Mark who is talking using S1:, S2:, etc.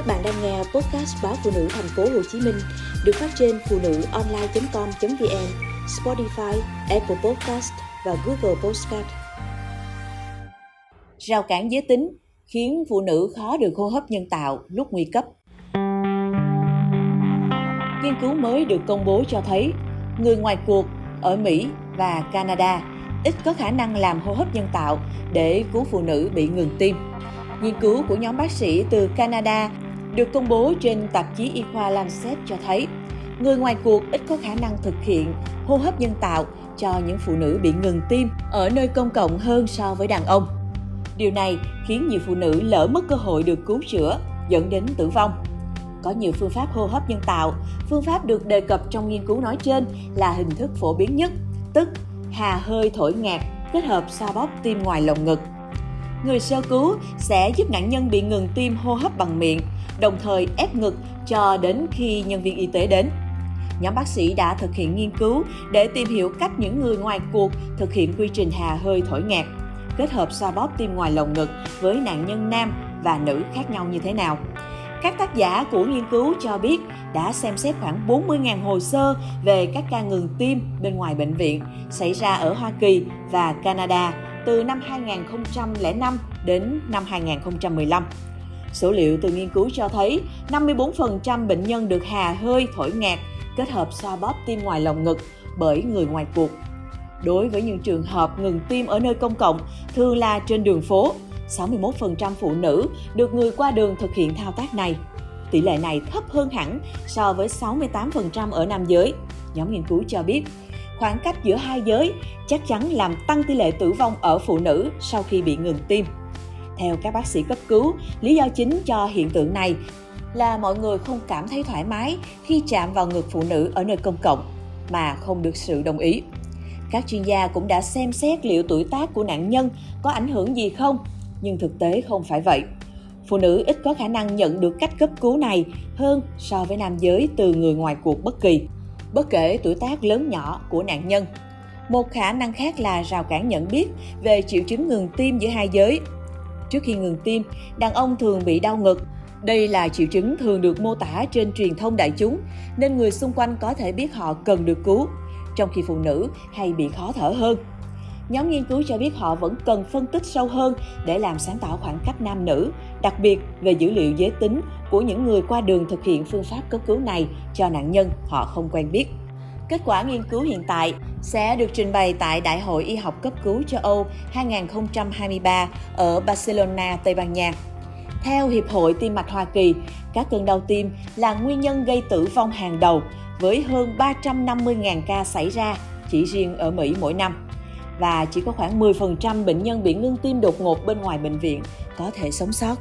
S1: Các bạn đang nghe podcast báo phụ nữ thành phố Hồ Chí Minh được phát trên phụ nữ online.com.vn, Spotify, Apple Podcast và Google Podcast. Rào cản giới tính khiến phụ nữ khó được hô hấp nhân tạo lúc nguy cấp. Nghiên cứu mới được công bố cho thấy người ngoài cuộc ở Mỹ và Canada ít có khả năng làm hô hấp nhân tạo để cứu phụ nữ bị ngừng tim. Nghiên cứu của nhóm bác sĩ từ Canada được công bố trên tạp chí y khoa Lancet cho thấy người ngoài cuộc ít có khả năng thực hiện hô hấp nhân tạo cho những phụ nữ bị ngừng tim ở nơi công cộng hơn so với đàn ông. Điều này khiến nhiều phụ nữ lỡ mất cơ hội được cứu chữa, dẫn đến tử vong. Có nhiều phương pháp hô hấp nhân tạo, phương pháp được đề cập trong nghiên cứu nói trên là hình thức phổ biến nhất, tức hà hơi thổi ngạt kết hợp xoa bóp tim ngoài lồng ngực. Người sơ cứu sẽ giúp nạn nhân bị ngừng tim hô hấp bằng miệng, đồng thời ép ngực cho đến khi nhân viên y tế đến. Nhóm bác sĩ đã thực hiện nghiên cứu để tìm hiểu cách những người ngoài cuộc thực hiện quy trình hà hơi thổi ngạt, kết hợp xoa bóp tim ngoài lồng ngực với nạn nhân nam và nữ khác nhau như thế nào. Các tác giả của nghiên cứu cho biết đã xem xét khoảng 40.000 hồ sơ về các ca ngừng tim bên ngoài bệnh viện xảy ra ở Hoa Kỳ và Canada từ năm 2005 đến năm 2015. Số liệu từ nghiên cứu cho thấy 54% bệnh nhân được hà hơi thổi ngạt kết hợp xoa bóp tim ngoài lồng ngực bởi người ngoài cuộc. Đối với những trường hợp ngừng tim ở nơi công cộng, thường là trên đường phố, 61% phụ nữ được người qua đường thực hiện thao tác này. Tỷ lệ này thấp hơn hẳn so với 68% ở nam giới. Nhóm nghiên cứu cho biết, khoảng cách giữa hai giới chắc chắn làm tăng tỷ lệ tử vong ở phụ nữ sau khi bị ngừng tim. Theo các bác sĩ cấp cứu, lý do chính cho hiện tượng này là mọi người không cảm thấy thoải mái khi chạm vào ngực phụ nữ ở nơi công cộng mà không được sự đồng ý. Các chuyên gia cũng đã xem xét liệu tuổi tác của nạn nhân có ảnh hưởng gì không, nhưng thực tế không phải vậy. Phụ nữ ít có khả năng nhận được cách cấp cứu này hơn so với nam giới từ người ngoài cuộc bất kỳ, bất kể tuổi tác lớn nhỏ của nạn nhân. Một khả năng khác là rào cản nhận biết về triệu chứng ngừng tim giữa hai giới. Trước khi ngừng tim, đàn ông thường bị đau ngực. Đây là triệu chứng thường được mô tả trên truyền thông đại chúng, nên người xung quanh có thể biết họ cần được cứu, trong khi phụ nữ hay bị khó thở hơn. Nhóm nghiên cứu cho biết họ vẫn cần phân tích sâu hơn để làm sáng tỏ khoảng cách nam nữ, đặc biệt về dữ liệu giới tính của những người qua đường thực hiện phương pháp cấp cứu này cho nạn nhân họ không quen biết. Kết quả nghiên cứu hiện tại sẽ được trình bày tại Đại hội Y học cấp cứu châu Âu 2023 ở Barcelona, Tây Ban Nha. Theo Hiệp hội Tim mạch Hoa Kỳ, các cơn đau tim là nguyên nhân gây tử vong hàng đầu với hơn 350.000 ca xảy ra chỉ riêng ở Mỹ mỗi năm. Và chỉ có khoảng 10% bệnh nhân bị ngưng tim đột ngột bên ngoài bệnh viện có thể sống sót.